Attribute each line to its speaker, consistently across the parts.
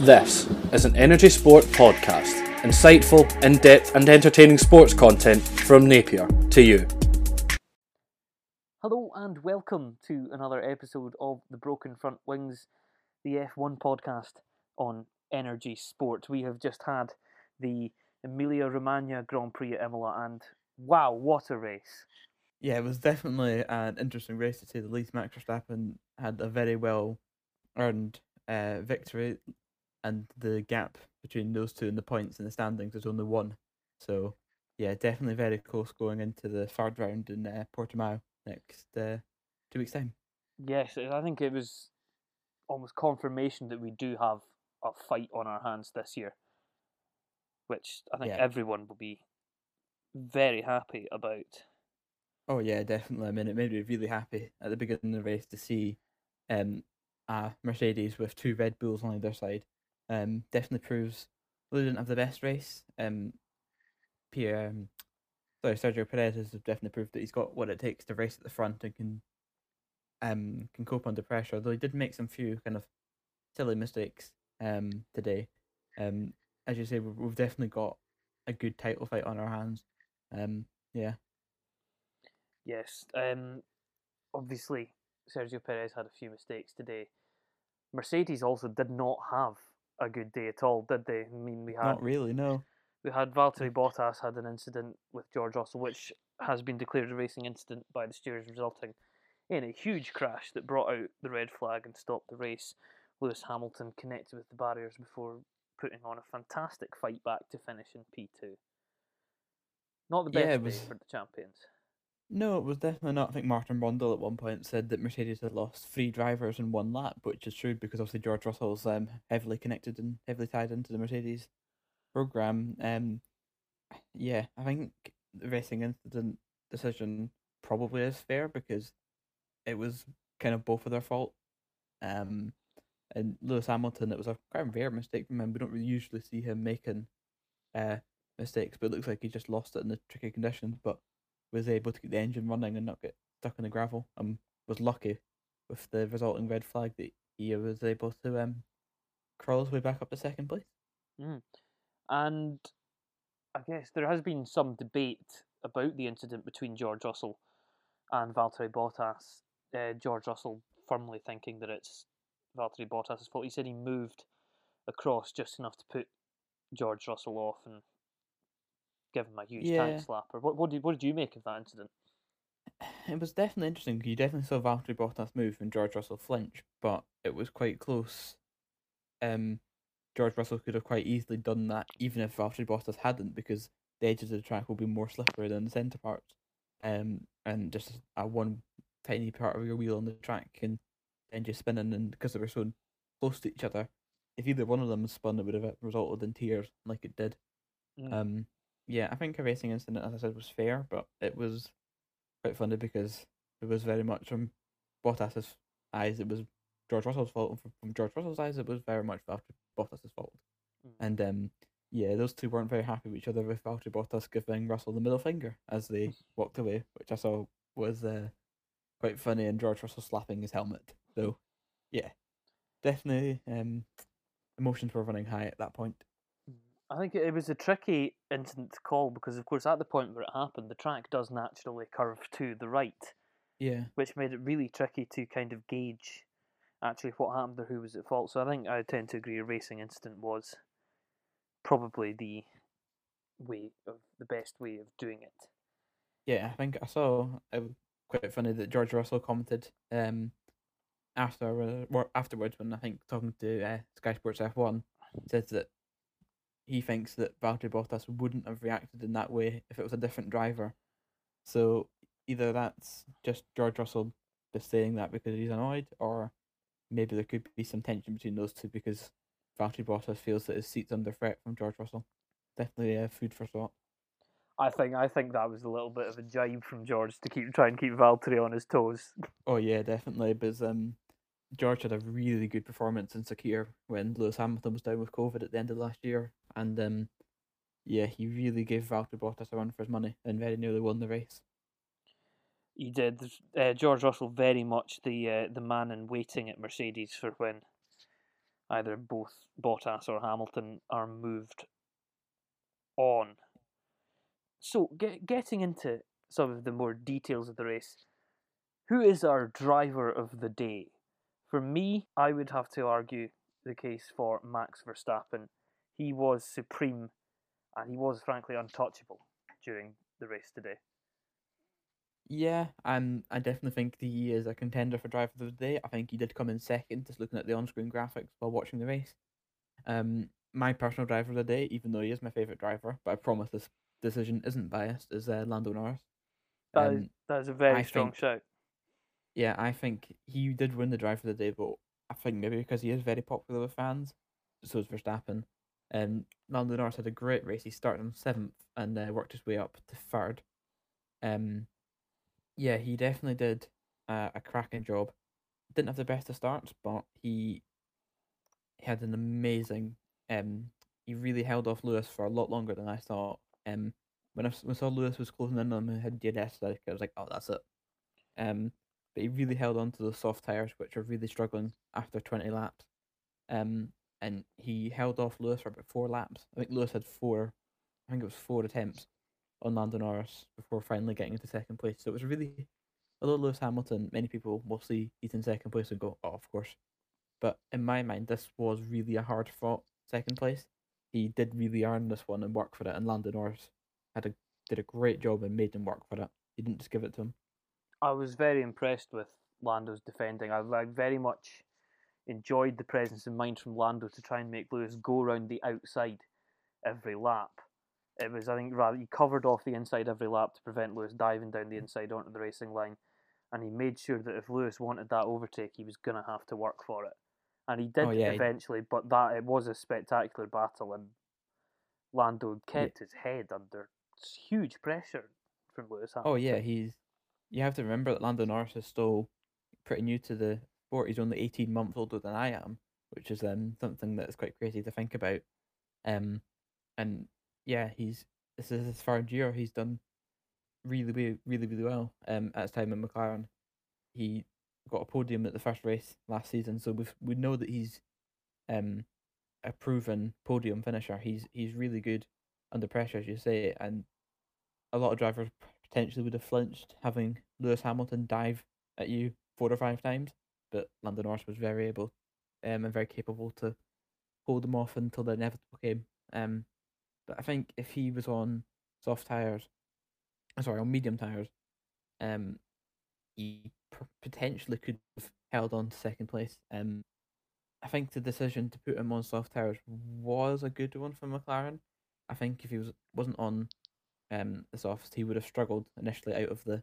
Speaker 1: This is an Energy Sport podcast. Insightful, in depth, and entertaining sports content from Napier to you.
Speaker 2: Hello and welcome to another episode of the Broken Front Wings, the F1 podcast on Energy Sport. We have just had the Emilia Romagna Grand Prix at Imola, and wow, what a race!
Speaker 3: Yeah, it was definitely an interesting race to say the least. Max Verstappen had a very well earned uh, victory, and the gap between those two and the points in the standings is only one. So, yeah, definitely very close going into the third round in uh, Portimao next uh, two weeks' time.
Speaker 2: Yes, I think it was almost confirmation that we do have a fight on our hands this year, which I think
Speaker 3: Yeah.
Speaker 2: everyone will be very happy about.
Speaker 3: Oh yeah, definitely. I mean, it made me really happy at the beginning of the race to see um a Mercedes with two Red Bulls on either side. Um, definitely proves they didn't have the best race. Um, Pierre, um, sorry, Sergio Perez has definitely proved that he's got what it takes to race at the front and can um can cope under pressure. Though he did make some few kind of silly mistakes um today. Um, as you say, we've, we've definitely got a good title fight on our hands. Um, yeah.
Speaker 2: Yes, um, obviously Sergio Perez had a few mistakes today. Mercedes also did not have a good day at all, did they? I mean, we had
Speaker 3: Not really, no.
Speaker 2: we had Valtteri mm. Bottas had an incident with George Russell, which has been declared a racing incident by the stewards, resulting in a huge crash that brought out the red flag and stopped the race. Lewis Hamilton connected with the barriers before putting on a fantastic fight back to finish in P2. Not the
Speaker 3: Yeah,
Speaker 2: best
Speaker 3: it was-
Speaker 2: day for the champions.
Speaker 3: No, it was definitely not. I think Martin Brundle at one point said that Mercedes had lost three drivers in one lap, which is true because obviously George Russell's um, heavily connected and heavily tied into the Mercedes program. Um, yeah, I think the racing incident decision probably is fair because it was kind of both of their fault. Um, and Lewis Hamilton, it was a quite rare mistake from him. We don't really usually see him making uh mistakes, but it looks like he just lost it in the tricky conditions. But was able to get the engine running and not get stuck in the gravel. And was lucky with the resulting red flag that he was able to um crawl his way back up to second place.
Speaker 2: Mm. And I guess there has been some debate about the incident between George Russell and Valtteri Bottas. Uh, George Russell firmly thinking that it's Valtteri Bottas' fault. He said he moved across just enough to put George Russell off and give him a huge
Speaker 3: Yeah.
Speaker 2: tank slapper. What, what, did, what did you make of that incident?
Speaker 3: It was definitely interesting. You definitely saw Valtteri Bottas move and George Russell flinch, but it was quite close. Um, George Russell could have quite easily done that, even if Valtteri Bottas hadn't, because the edges of the track will be more slippery than the centre parts. Um, and just a one tiny part of your wheel on the track can then just spinning, and because they were so close to each other, if either one of them spun, it would have resulted in tears, like it did.
Speaker 2: Mm.
Speaker 3: Um, yeah, I think a racing incident, as I said, was fair, but it was quite funny because it was very much from Bottas's eyes, it was George Russell's fault, and from, George Russell's eyes, it was very much Valtteri Bottas's fault.
Speaker 2: Mm.
Speaker 3: And um, yeah, those two weren't very happy with each other, with Valtteri Bottas giving Russell the middle finger as they walked away, which I saw was uh, quite funny, and George Russell slapping his helmet. So, yeah, definitely um, emotions were running high at that point.
Speaker 2: I think it was a tricky incident to call because, of course, at the point where it happened, the track does naturally curve to the right.
Speaker 3: Yeah.
Speaker 2: which made it really tricky to kind of gauge actually what happened or who was at fault. So I think I tend to agree a racing incident was probably the way of the best way of doing it.
Speaker 3: Yeah, I think I saw it was quite funny that George Russell commented um after uh, afterwards when I think talking to uh, Sky Sports F one says that he thinks that Valtteri Bottas wouldn't have reacted in that way if it was a different driver. So either that's just George Russell just saying that because he's annoyed, or maybe there could be some tension between those two because Valtteri Bottas feels that his seat's under threat from George Russell. Definitely uh, food for thought.
Speaker 2: I think I think that was a little bit of a jibe from George to keep try and keep Valtteri on his toes.
Speaker 3: Oh yeah, definitely. But um, George had a really good performance in Sakhir when Lewis Hamilton was down with COVID at the end of last year, and um, yeah, he really gave Valtteri Bottas a run for his money and very nearly won the race.
Speaker 2: He did. Uh, George Russell very much the uh, the man in waiting at Mercedes for when either both Bottas or Hamilton are moved on. So, get, getting into some of the more details of the race, who is our driver of the day? For me, I would have to argue the case for Max Verstappen. He was supreme and he was frankly untouchable during the race today.
Speaker 3: Yeah, I'm. I definitely think he is a contender for driver of the day. I think he did come in second, just looking at the on-screen graphics while watching the race. Um, my personal driver of the day, even though he is my favorite driver, but I promise this decision isn't biased, is uh, Lando Norris.
Speaker 2: That is,
Speaker 3: Um,
Speaker 2: that is a very
Speaker 3: I
Speaker 2: strong
Speaker 3: think-
Speaker 2: shout.
Speaker 3: Yeah, I think he did win the driver of the day, but I think maybe because he is very popular with fans, so is Verstappen. Um, Lando Norris had a great race. He started on seventh and uh, worked his way up to third. Um, yeah, he definitely did uh, a cracking job. Didn't have the best of starts, but he had an amazing. Um, he really held off Lewis for a lot longer than I thought. Um, when I, when saw Lewis was closing in on him and had DRS, I was like, oh, that's it. Um, but he really held on to those soft tires, which are really struggling after 20 laps. Um, and he held off Lewis for about four laps. I think Lewis had four, I think it was four attempts on Lando Norris before finally getting into second place. So it was really, although Lewis Hamilton, many people will see he's in second place and go, oh, of course. But in my mind, this was really a hard fought second place. He did really earn this one and work for it, and Lando Norris had a did a great job and made him work for it. He didn't just give it to him.
Speaker 2: I was very impressed with Lando's defending. I like very much enjoyed the presence of mind from Lando to try and make Lewis go around the outside every lap. It was, I think, rather he covered off the inside every lap to prevent Lewis diving down the inside onto the racing line, and he made sure that if Lewis wanted that overtake, he was gonna have to work for it, and he did
Speaker 3: Oh, yeah, he-
Speaker 2: eventually. But that it was a spectacular battle, and Lando
Speaker 3: Yeah.
Speaker 2: kept his head under huge pressure from Lewis.
Speaker 3: Oh yeah, he's. You have to remember that Lando Norris is still pretty new to the sport. He's only eighteen months older than I am, which is um something that is quite crazy to think about. Um, and yeah, he's this is his third year. He's done really, really, really, really well. Um, at his time in McLaren, he got a podium at the first race last season, so we we know that he's um a proven podium finisher. He's he's really good under pressure, as you say, and a lot of drivers potentially would have flinched having Lewis Hamilton dive at you four or five times, but Lando Norris was very able um, and very capable to hold them off until the inevitable came. Um, but I think if he was on soft tires, sorry, on medium tires, um, he potentially could have held on to second place. Um, I think the decision to put him on soft tires was a good one for McLaren. I think if he was wasn't on um the softs, he would have struggled initially out of the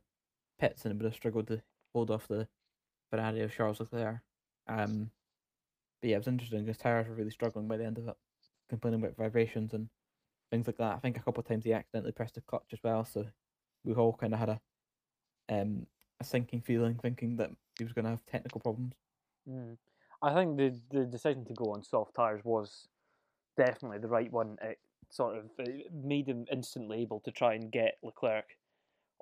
Speaker 3: pits and would have struggled to hold off the Ferrari of Charles Leclerc. Um, but yeah, it was interesting. because tires were really struggling by the end of it, complaining about vibrations and things like that. I think a couple of times he accidentally pressed the clutch as well, so we all kind of had a um a sinking feeling, thinking that he was going to have technical problems.
Speaker 2: Mm. I think the the decision to go on soft tires was definitely the right one. It sort of it made him instantly able to try and get Leclerc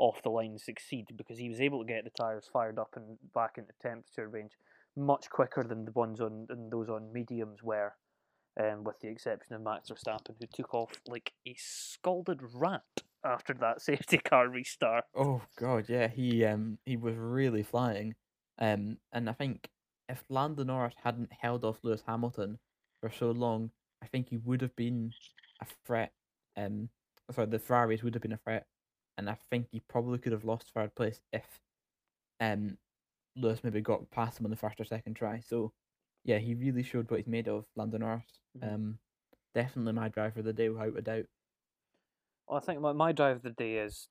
Speaker 2: off the line and succeed because he was able to get the tires fired up and back into temperature range much quicker than the ones on than those on mediums were. Um, with the exception of Max Verstappen, who took off like a scalded rat after that safety car restart.
Speaker 3: Oh god, yeah, he um he was really flying. Um and I think if Lando Norris hadn't held off Lewis Hamilton for so long, I think he would have been a threat. Um sorry, the Ferraris would have been a threat. And I think he probably could have lost third place if um Lewis maybe got past him on the first or second try. So yeah, he really showed what he's made of, Lando Norris.
Speaker 2: Mhm.
Speaker 3: Um definitely my driver of the day without a doubt.
Speaker 2: Well, I think my, my drive of the day is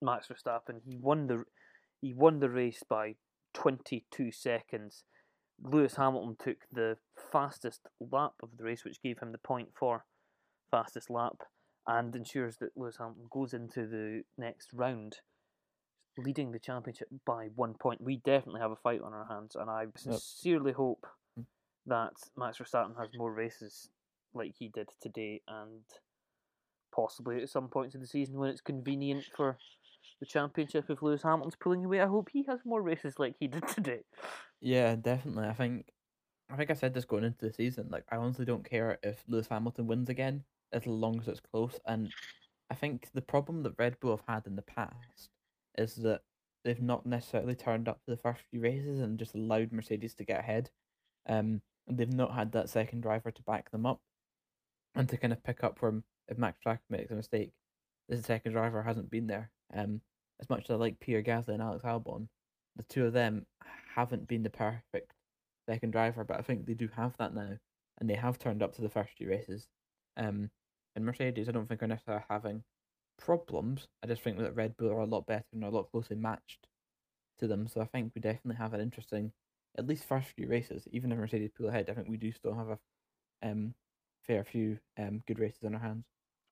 Speaker 2: Max Verstappen. He won the he won the race by 22 seconds. Lewis Hamilton took the fastest lap of the race, which gave him the point for fastest lap, and ensures that Lewis Hamilton goes into the next round, leading the championship by one point. We definitely have a fight on our hands, and I sincerely hope
Speaker 3: Mm.
Speaker 2: that Max Verstappen has more races like he did today, and possibly at some points of the season when it's convenient for the championship if Lewis Hamilton's pulling away. I hope he has more races like he did today.
Speaker 3: Yeah, definitely. I think I think I said this going into the season. Like, I honestly don't care if Lewis Hamilton wins again, as long as it's close. And I think the problem that Red Bull have had in the past is that they've not necessarily turned up to the first few races and just allowed Mercedes to get ahead. Um, and they've not had that second driver to back them up and to kind of pick up where if Max Verstappen makes a mistake, the second driver hasn't been there. Um, as much as I like Pierre Gasly and Alex Albon, the two of them haven't been the perfect second driver, but I think they do have that now, and they have turned up to the first few races. Um, and Mercedes, I don't think are necessarily having problems. I just think that Red Bull are a lot better and are a lot closely matched to them. So I think we definitely have an interesting, at least first few races. Even if Mercedes pull ahead, I think we do still have a um fair few um good races on our hands.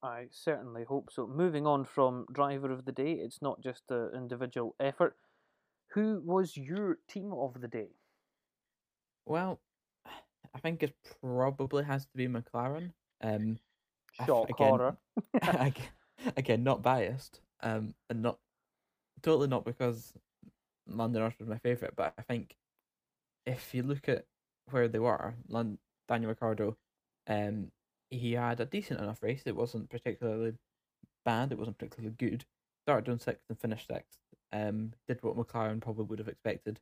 Speaker 2: I certainly hope so. Moving on from driver of the day, it's not just an individual effort. Who was your team of the day?
Speaker 3: Well, I think it probably has to be McLaren. Um,
Speaker 2: Shock
Speaker 3: again,
Speaker 2: horror.
Speaker 3: again, not biased, um, and not totally not because Norris was my favorite, but I think if you look at where they were, Daniel Ricciardo, um, he had a decent enough race. It wasn't particularly bad. It wasn't particularly good. Started on sixth and finished sixth. Um, did what McLaren probably would have expected.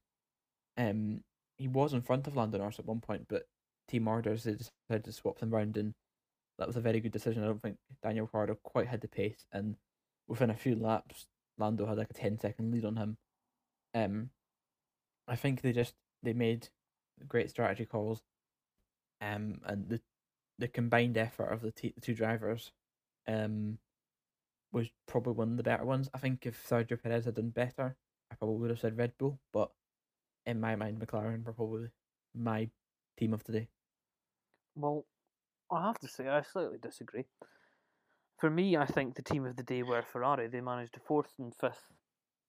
Speaker 3: Um, he was in front of Lando Norris at one point, but team orders they decided to swap them round, and that was a very good decision. I don't think Daniel Ricciardo quite had the pace, and within a few laps, Lando had like a 10 second lead on him. Um, I think they just they made great strategy calls, um, and the the combined effort of the, t- the two drivers, um, was probably one of the better ones. I think if Sergio Perez had done better, I probably would have said Red Bull, but in my mind, McLaren were probably my team of today.
Speaker 2: Well, I have to say, I slightly disagree. For me, I think the team of the day were Ferrari. They managed a fourth and fifth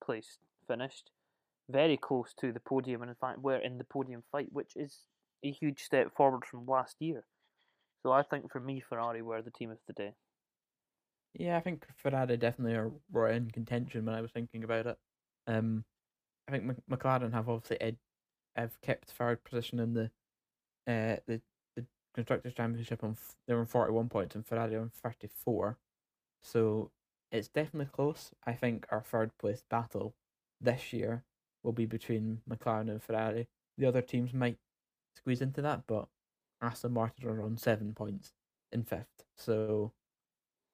Speaker 2: place finished, very close to the podium, and in fact, were in the podium fight, which is a huge step forward from last year. So I think for me, Ferrari were the team of the day.
Speaker 3: Yeah, I think Ferrari definitely were in contention when I was thinking about it. Um, I think Mc- McLaren have obviously ed- have kept third position in the uh the constructors championship on they're on forty one points and Ferrari on thirty four, so it's definitely close. I think our third place battle this year will be between McLaren and Ferrari. The other teams might squeeze into that, but Aston Martin are on seven points in fifth, so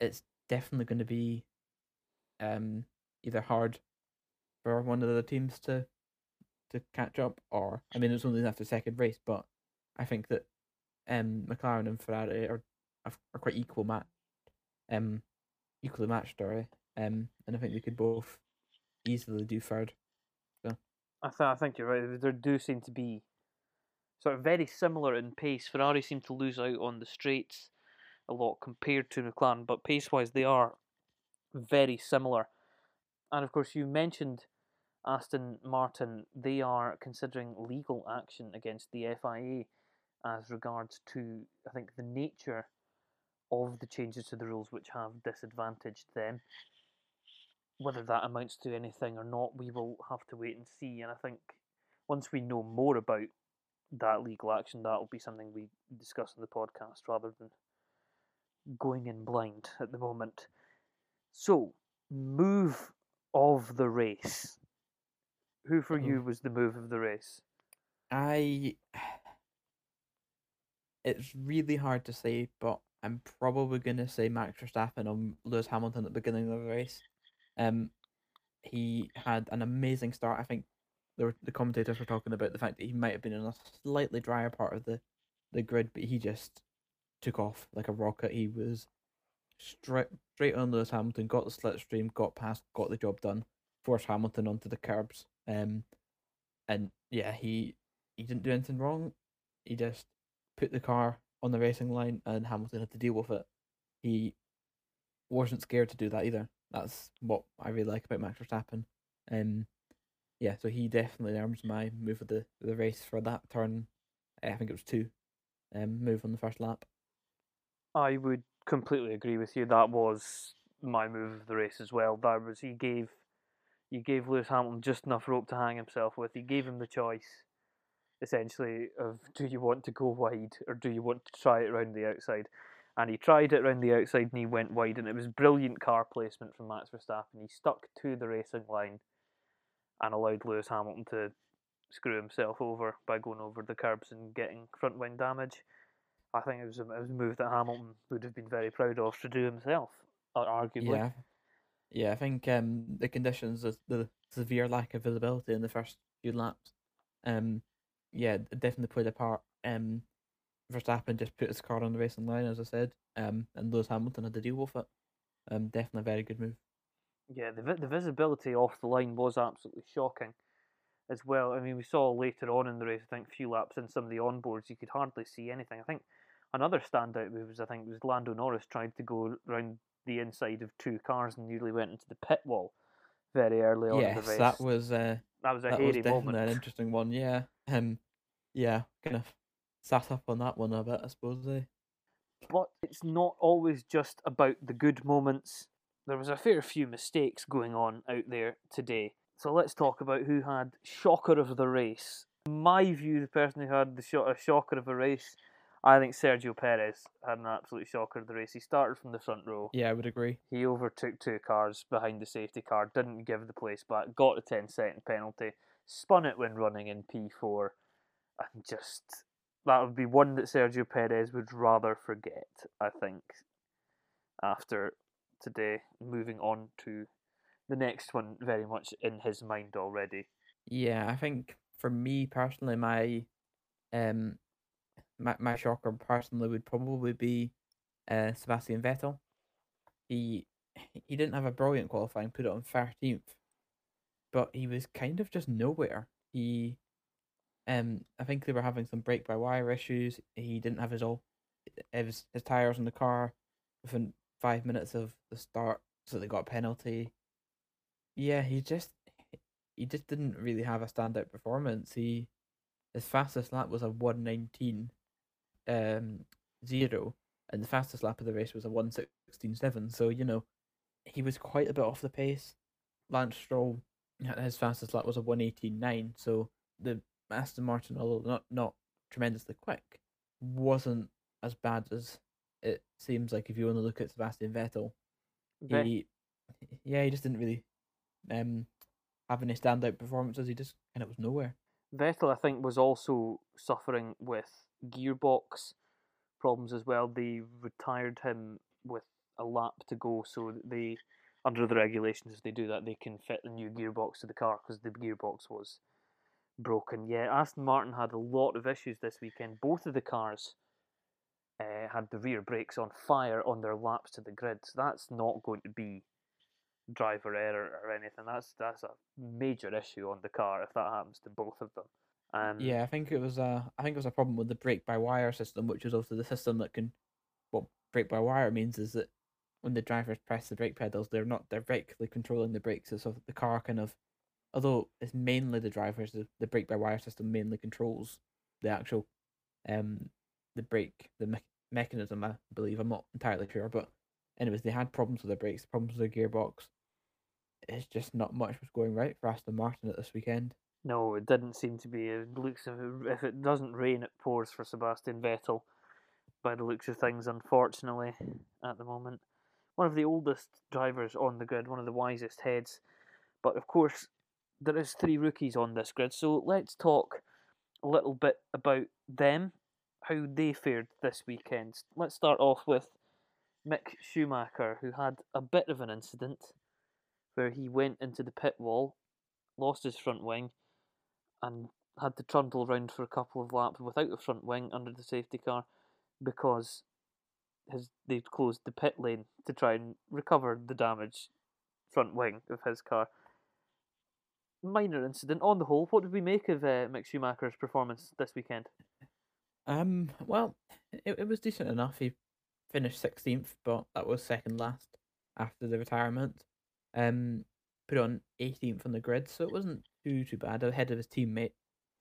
Speaker 3: it's definitely going to be um either hard for one of the teams to to catch up, or I mean, it's only after second race, but I think that um McLaren and Ferrari are are quite equal match, um, equally matched, sorry, um, and I think they could both easily do third.
Speaker 2: I, th- I think you're right. There do seem to be sort of very similar in pace. Ferrari seem to lose out on the straights a lot compared to McLaren, but pace wise, they are very similar. And of course, you mentioned Aston Martin. They are considering legal action against the FIA as regards to, I think, the nature of the changes to the rules which have disadvantaged them. Whether that amounts to anything or not, we will have to wait and see. And I think once we know more about that legal action, that will be something we discuss in the podcast rather than going in blind at the moment. So, move of the race. Who for mm-hmm. you was the move of the race?
Speaker 3: I. It's really hard to say, but I'm probably gonna say Max Verstappen on Lewis Hamilton at the beginning of the race. Um, he had an amazing start. I think were, the commentators were talking about the fact that he might have been in a slightly drier part of the, the grid, but he just took off like a rocket. He was straight straight on Lewis Hamilton, got the slipstream, got past, got the job done, forced Hamilton onto the curbs. Um, and yeah, he he didn't do anything wrong. He just put the car on the racing line, and Hamilton had to deal with it. He wasn't scared to do that either. That's what I really like about Max Verstappen. Um, yeah, so he definitely earns my move of the the race for that turn. I think it was two. Um, move on the first lap.
Speaker 2: I would completely agree with you. That was my move of the race as well. That was he gave he gave Lewis Hamilton just enough rope to hang himself with. He gave him the choice. Essentially of do you want to go wide or do you want to try it around the outside? And he tried it around the outside and he went wide, and it was brilliant car placement from Max Verstappen. He stuck to the racing line and allowed Lewis Hamilton to screw himself over by going over the curbs and getting front wing damage. I think it was a, it was a move that Hamilton would have been very proud of to do himself, arguably.
Speaker 3: Yeah, yeah. I think um, the conditions, the, the severe lack of visibility in the first few laps, um, yeah, definitely played a part. Um, Verstappen just put his car on the racing line, as I said, um, and Lewis Hamilton had to deal with it. Um, definitely a very good move.
Speaker 2: Yeah, the the visibility off the line was absolutely shocking, as well. I mean, we saw later on in the race. I think a few laps in some of the onboards, you could hardly see anything. I think another standout move was I think was Lando Norris tried to go around the inside of two cars and nearly went into the pit wall very early on
Speaker 3: yes,
Speaker 2: in the race.
Speaker 3: that was uh,
Speaker 2: that was a
Speaker 3: that
Speaker 2: hairy
Speaker 3: was definitely
Speaker 2: moment.
Speaker 3: an interesting one. Yeah, um, yeah, kind of sat up on that one a bit, I suppose. Eh?
Speaker 2: but it's not always just about the good moments. There was a fair few mistakes going on out there today. So let's talk about who had shocker of the race. In my view, the person who had the sh- a shocker of a race, I think Sergio Perez had an absolute shocker of the race. He started from the front row.
Speaker 3: Yeah, I would agree.
Speaker 2: He overtook two cars behind the safety car, didn't give the place back, got a 10 second penalty, spun it when running in P4, and just that would be one that Sergio Perez would rather forget, I think, after today. Moving on to the next one, very much in his mind already.
Speaker 3: Yeah, I think for me personally, my um, my my shocker personally would probably be uh Sebastian Vettel. He he didn't have a brilliant qualifying, put it on thirteenth, but he was kind of just nowhere. He um, I think they were having some brake by wire issues. He didn't have his all his his tires on the car within five minutes of the start, so they got a penalty. Yeah, he just he just didn't really have a standout performance. He his fastest lap was a one nineteen um zero, and the fastest lap of the race was a one sixteen seven. So you know, he was quite a bit off the pace. Lance Stroll, his fastest lap was a one eighteen nine. So the Aston Martin, although not not tremendously quick, wasn't as bad as it seems like if you only look at Sebastian Vettel.
Speaker 2: Ve-
Speaker 3: He, yeah, he just didn't really um have any standout performances. He just kind of was nowhere.
Speaker 2: Vettel, I think, was also suffering with gearbox problems as well. They retired him with a lap to go, so they, under the regulations, if they do that, they can fit the new gearbox to the car because the gearbox was broken. Yeah, Aston Martin had a lot of issues this weekend. Both of the cars uh, had the rear brakes on fire on their laps to the grid. So that's not going to be driver error or anything. That's that's a major issue on the car if that happens to both of them. Um,
Speaker 3: Yeah, I think it was a I think it was a problem with the brake by wire system, which is also the system that can what brake by wire means is that when the drivers press the brake pedals, they're not directly controlling the brakes, so the car kind of although it's mainly the drivers, the, the brake by wire system mainly controls the actual um the brake the me- mechanism. I believe I'm not entirely sure, but anyways, they had problems with their brakes, problems with their gearbox. It's just not much was going right for Aston Martin at this weekend.
Speaker 2: No, it didn't seem to be. It looks if it doesn't rain, it pours for Sebastian Vettel. By the looks of things, unfortunately, at the moment, one of the oldest drivers on the grid, one of the wisest heads. But of course, there is three rookies on this grid, so let's talk a little bit about them, how they fared this weekend. Let's start off with Mick Schumacher, who had a bit of an incident where he went into the pit wall, lost his front wing, and had to trundle around for a couple of laps without a front wing under the safety car because his they'd closed the pit lane to try and recover the damaged front wing of his car. Minor incident on the whole. What did we make of uh, Mick Schumacher's performance this weekend?
Speaker 3: Um, well, it, it was decent enough. He finished sixteenth, but that was second last after the retirement. Um, put on eighteenth on the grid, so it wasn't too too bad. Ahead of his teammate,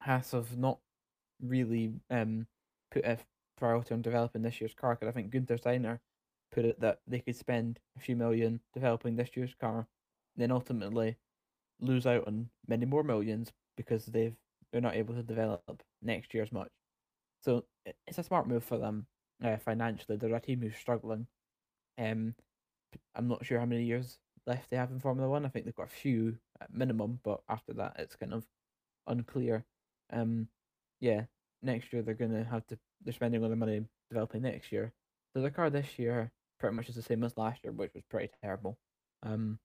Speaker 3: Haas have not really um put a priority on developing this year's car. Because I think Guenther Steiner put it that they could spend a few million developing this year's car, then ultimately lose out on many more millions because they've they're not able to develop next year as much. So it's a smart move for them uh, financially. They're a team who's struggling. Um, I'm not sure how many years left they have in Formula One. I think they've got a few at minimum, but after that, it's kind of unclear. Um, yeah, next year they're gonna have to. They're spending all their money developing next year. So the car this year pretty much is the same as last year, which was pretty terrible. Um,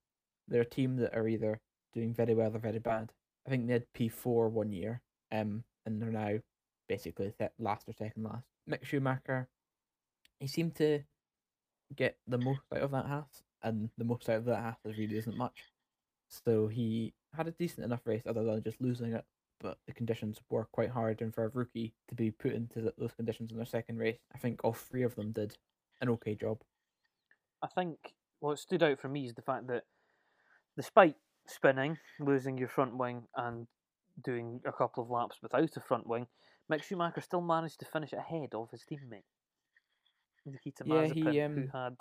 Speaker 3: they're a team that are either doing very well or very bad. I think they had P four one year, um, and they're now basically last or second last. Mick Schumacher, he seemed to get the most out of that Haas, and the most out of that Haas really isn't much. So he had a decent enough race, other than just losing it. But the conditions were quite hard, and for a rookie to be put into those conditions in their second race, I think all three of them did an okay job.
Speaker 2: I think what stood out for me is the fact that despite spinning, losing your front wing, and doing a couple of laps without a front wing, Mick Schumacher still managed to finish ahead of his teammate Nikita yeah, Mazepin, he, um... who had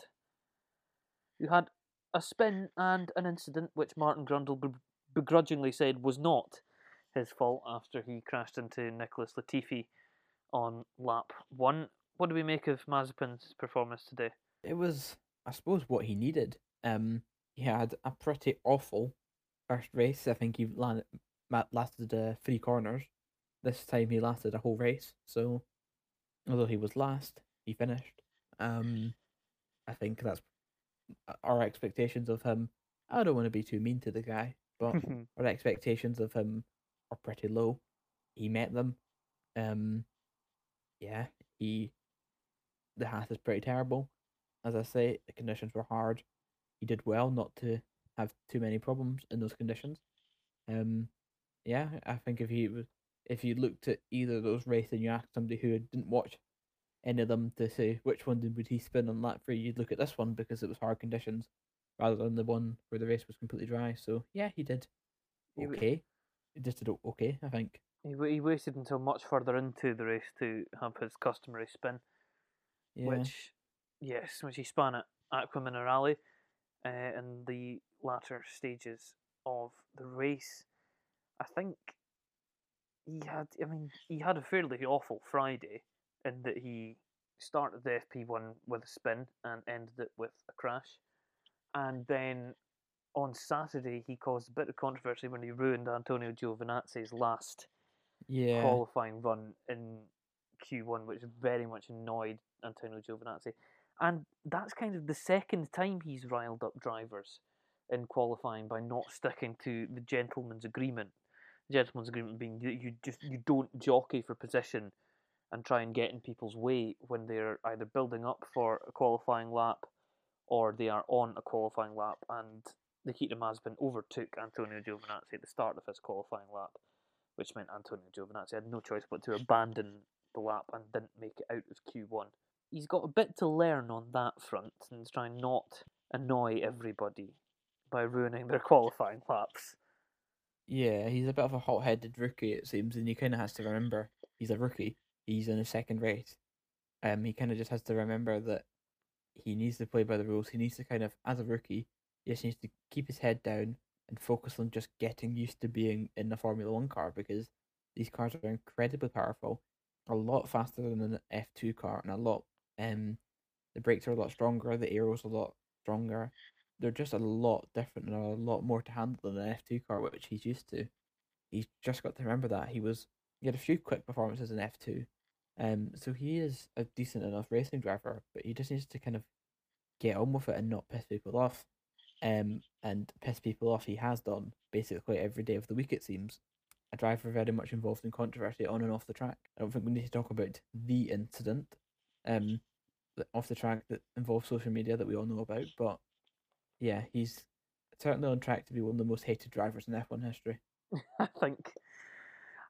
Speaker 2: who had a spin and an incident which Martin Brundle begrudgingly said was not his fault after he crashed into Nicholas Latifi on lap one. What do we make of Mazepin's performance today?
Speaker 3: It was, I suppose, what he needed. Um, he had a pretty awful first race. I think he landed, lasted uh, three corners. This time he lasted a whole race. So, although he was last, he finished. Um, I think that's our expectations of him. I don't want to be too mean to the guy, but our expectations of him are pretty low. He met them. Um, yeah, he. The Haas is pretty terrible. As I say, the conditions were hard. He did well not to have too many problems in those conditions. Um, yeah, I think if he was, if you looked at either of those races and you asked somebody who didn't watch any of them to say which one did would he spin on lap three, you'd look at this one because it was hard conditions, rather than the one where the race was completely dry. So yeah, he did okay. Just did okay, I think.
Speaker 2: He he waited until much further into the race to have his customary spin, yeah. which yes, which he spun at Acque Minerali, uh, in the latter stages of the race. I think he had. I mean, he had a fairly awful Friday in that he started the FP1 with a spin and ended it with a crash. And then on Saturday, he caused a bit of controversy when he ruined Antonio Giovinazzi's last yeah. qualifying run in Q1, which very much annoyed Antonio Giovinazzi. And that's kind of the second time he's riled up drivers in qualifying by not sticking to the gentleman's agreement. The gentleman's agreement being that you just you don't jockey for position and try and get in people's way when they're either building up for a qualifying lap or they are on a qualifying lap. And Nikita Mazepin overtook Antonio Giovinazzi at the start of his qualifying lap, which meant Antonio Giovinazzi had no choice but to abandon the lap and didn't make it out of Q1. He's got a bit to learn on that front and try not annoy everybody by ruining their qualifying laps.
Speaker 3: Yeah, he's a bit of a hot-headed rookie, it seems, and he kind of has to remember he's a rookie he's in a second race. Um, he kind of just has to remember that he needs to play by the rules. He needs to kind of, as a rookie, just needs to keep his head down and focus on just getting used to being in a Formula One car because these cars are incredibly powerful, a lot faster than an F two car, and a lot um the brakes are a lot stronger, the aero's a lot stronger. They're just a lot different and a lot more to handle than an F two car, which he's used to. He's just got to remember that he was he had a few quick performances in F two, um, so he is a decent enough racing driver, but he just needs to kind of get on with it and not piss people off. Um, and piss people off he has done basically every day of the week it seems. A driver very much involved in controversy on and off the track. I don't think we need to talk about the incident, um, off the track that involves social media that we all know about. But yeah, he's certainly on track to be one of the most hated drivers in F1 history.
Speaker 2: I think,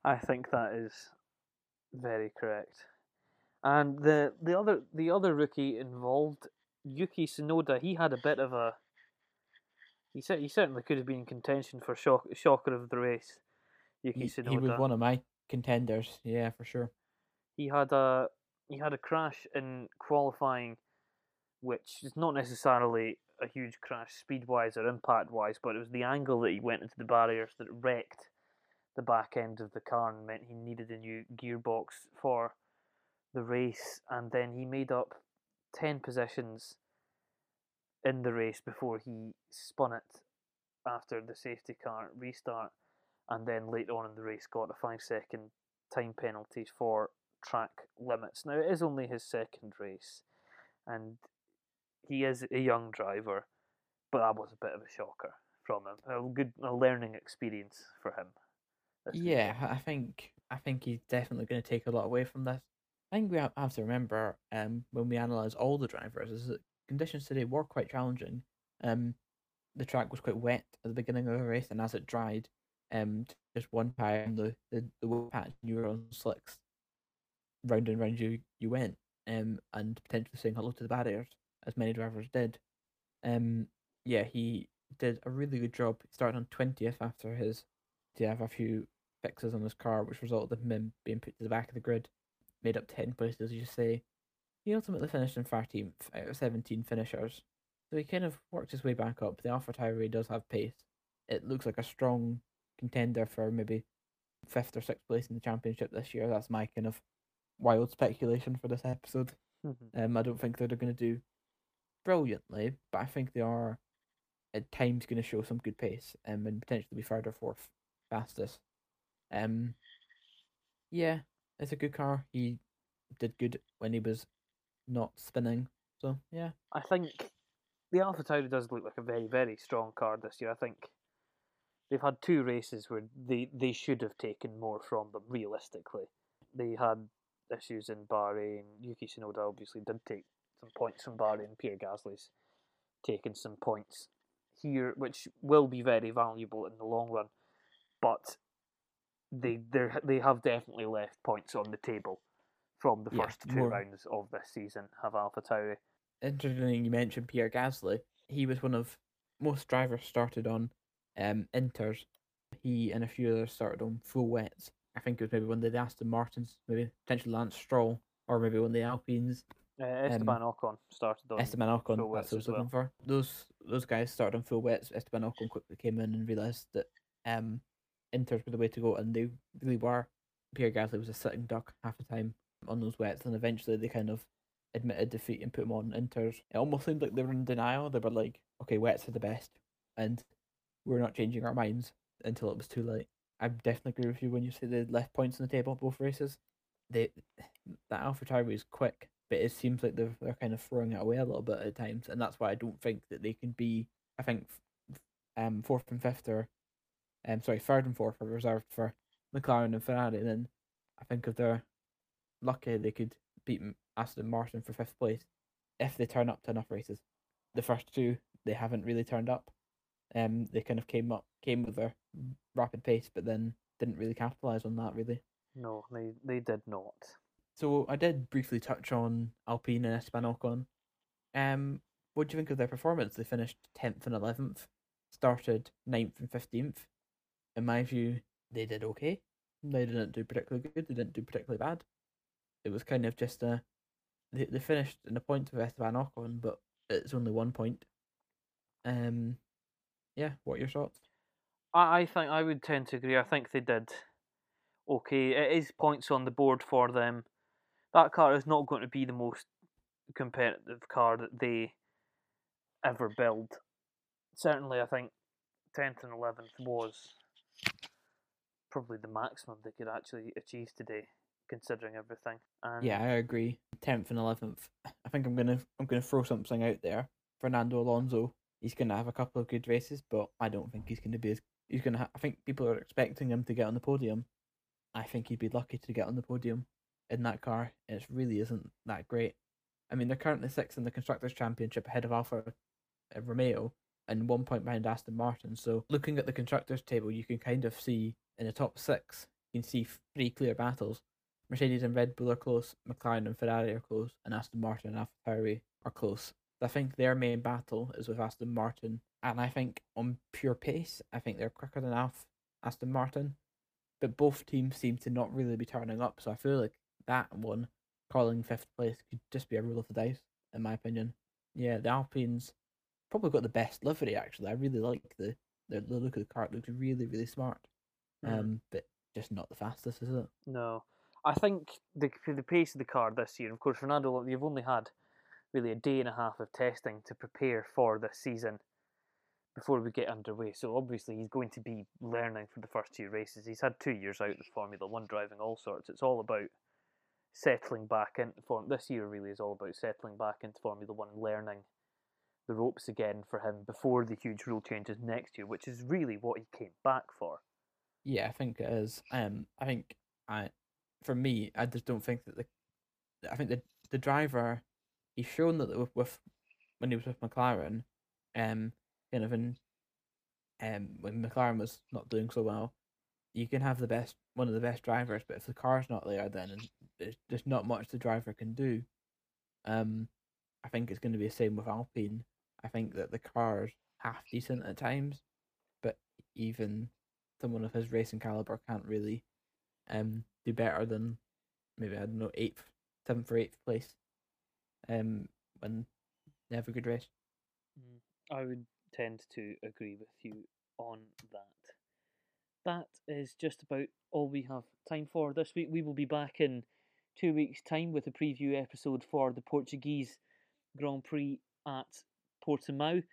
Speaker 2: I think that is very correct. And the the other the other rookie involved, Yuki Tsunoda, he had a bit of a. He said he certainly could have been in contention for shock, shocker of the race. Yuki he, Tsunoda.
Speaker 3: He was one of my contenders, yeah, for sure.
Speaker 2: He had a he had a crash in qualifying, which is not necessarily a huge crash speed wise or impact wise, but it was the angle that he went into the barriers that wrecked the back end of the car and meant he needed a new gearbox for the race. And then he made up 10 positions in the race before he spun it after the safety car restart. And then later on in the race, got a five second time penalty for track limits. Now, it is only his second race, and he is a young driver, but that was a bit of a shocker from him. A good a learning experience for him.
Speaker 3: Yeah, I think I think he's definitely going to take a lot away from this. I think we have to remember um, when we analyse all the drivers is that conditions today were quite challenging. Um, the track was quite wet at the beginning of the race, and as it dried, um, just one time the the, the wheel patch you were on slicks, round and round you you went, um, and potentially saying hello to the barriers as many drivers did. Um, yeah, he did a really good job. He started on twentieth after his to have a few fixes on his car, which resulted in him being put to the back of the grid, made up 10 places, as you say. He ultimately finished in 13th out of 17 finishers, so he kind of worked his way back up. The Alpha Tauri does have pace. It looks like a strong contender for maybe fifth or sixth place in the championship this year. That's my kind of wild speculation for this episode.
Speaker 2: Mhm.
Speaker 3: Um, I don't think that they're going to do brilliantly, but I think they are at times going to show some good pace um, and potentially be third or fourth fastest. Um, yeah, it's a good car. He did good when he was not spinning. So yeah,
Speaker 2: I think the Alpha Tauri does look like a very, very strong car this year. I think they've had two races where they, they should have taken more from them, realistically. They had issues in Bahrain. Yuki Tsunoda obviously did take some points from Bahrain. Pierre Gasly's taken some points here, which will be very valuable in the long run. But they they they have definitely left points on the table from the
Speaker 3: Yeah,
Speaker 2: first two
Speaker 3: more-
Speaker 2: rounds of this season. Have Alpha Tauri.
Speaker 3: interesting you mentioned Pierre Gasly. He was one of most drivers started on um inters. He and a few others started on full wets. I think it was maybe one of the Aston Martins, maybe potentially Lance Stroll, or maybe one of the Alpines.
Speaker 2: Uh, Esteban Ocon started on.
Speaker 3: Esteban Ocon,
Speaker 2: full
Speaker 3: that's what I was
Speaker 2: as well.
Speaker 3: looking for. Those those guys started on full wets. Esteban Ocon quickly came in and realised that um inters were the way to go, and they really were. Pierre Gasly was a sitting duck half the time on those wets, and eventually they kind of admitted defeat and put them on inters. It almost seemed like they were in denial. They were like, "Okay, wets are the best," and we're not changing our minds until it was too late. I definitely agree with you when you say they left points on the table both races. They that Alpha Tauri is quick, but it seems like they're they're kind of throwing it away a little bit at times, and that's why I don't think that they can be. I think um fourth and fifth are, um sorry third and fourth are reserved for McLaren and Ferrari. And then I think if they're lucky, they could beat Aston Martin for fifth place if they turn up to enough races. The first two they haven't really turned up. Um, they kind of came up came with a rapid pace, but then didn't really capitalize on that really.
Speaker 2: No, they they did not.
Speaker 3: So I did briefly touch on Alpine and Esteban Ocon. Um, what do you think of their performance? They finished tenth and eleventh, started 9th and fifteenth. In my view, they did okay. They didn't do particularly good. They didn't do particularly bad. It was kind of just a. They they finished in a point with Esteban Ocon, but it's only one point. Um, yeah. What are your thoughts?
Speaker 2: I, I think I would tend to agree. I think they did okay. It is points on the board for them. That car is not going to be the most competitive car that they ever build. Certainly, I think tenth and eleventh was probably the maximum they could actually achieve today, considering everything. And
Speaker 3: Yeah, I agree. Tenth and eleventh. I think I'm gonna I'm gonna throw something out there. Fernando Alonso. He's gonna have a couple of good races, but I don't think he's gonna be as he's gonna. Ha- I think people are expecting him to get on the podium. I think he'd be lucky to get on the podium in that car. It really isn't that great. I mean, they're currently sixth in the constructors' championship, ahead of Alfa uh, Romeo, and one point behind Aston Martin. So, looking at the constructors' table, you can kind of see in the top six, you can see three clear battles. Mercedes and Red Bull are close, McLaren and Ferrari are close, and Aston Martin and AlphaTauri are close. I think their main battle is with Aston Martin, and I think on pure pace, I think they're quicker than Alf Aston Martin, but both teams seem to not really be turning up. So I feel like that one, calling fifth place, could just be a roll of the dice, in my opinion. Yeah, the Alpines probably got the best livery actually. I really like the the, the look of the car. It looks really really smart.
Speaker 2: Mm.
Speaker 3: um, but just not the fastest, is it?
Speaker 2: No, I think the the pace of the car this year. Of course, Fernando, you've only had really a day and a half of testing to prepare for this season before we get underway. So obviously, he's going to be learning for the first two races. He's had two years out of Formula One driving all sorts. It's all about settling back into form. This year really is all about settling back into Formula One, and learning the ropes again for him before the huge rule changes next year, which is really what he came back for.
Speaker 3: Yeah, I think it is. Um, I think I, for me, I just don't think that the, I think the the driver, he's shown that with, with when he was with McLaren, um, kind of in, um, when McLaren was not doing so well, you can have the best one of the best drivers, but if the car's not there, then there's just not much the driver can do. Um, I think it's going to be the same with Alpine. I think that the car's half decent at times, but even someone of his racing caliber can't really um do better than maybe I don't know eighth, seventh or eighth place. Um, when they have a good race.
Speaker 2: Mm, I would tend to agree with you on that. That is just about all we have time for this week. We will be back in two weeks' time with a preview episode for the Portuguese Grand Prix at Portimao.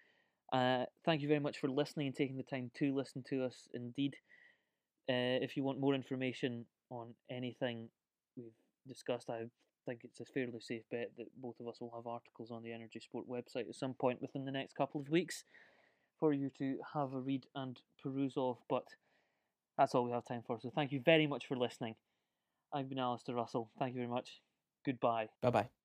Speaker 2: Uh, thank you very much for listening and taking the time to listen to us. Indeed, uh, if you want more information on anything we've discussed, I think it's a fairly safe bet that both of us will have articles on the Energy Sport website at some point within the next couple of weeks for you to have a read and peruse of. But that's all we have time for. So thank you very much for listening. I've been Alistair Russell. Thank you very much. Goodbye.
Speaker 3: Bye bye.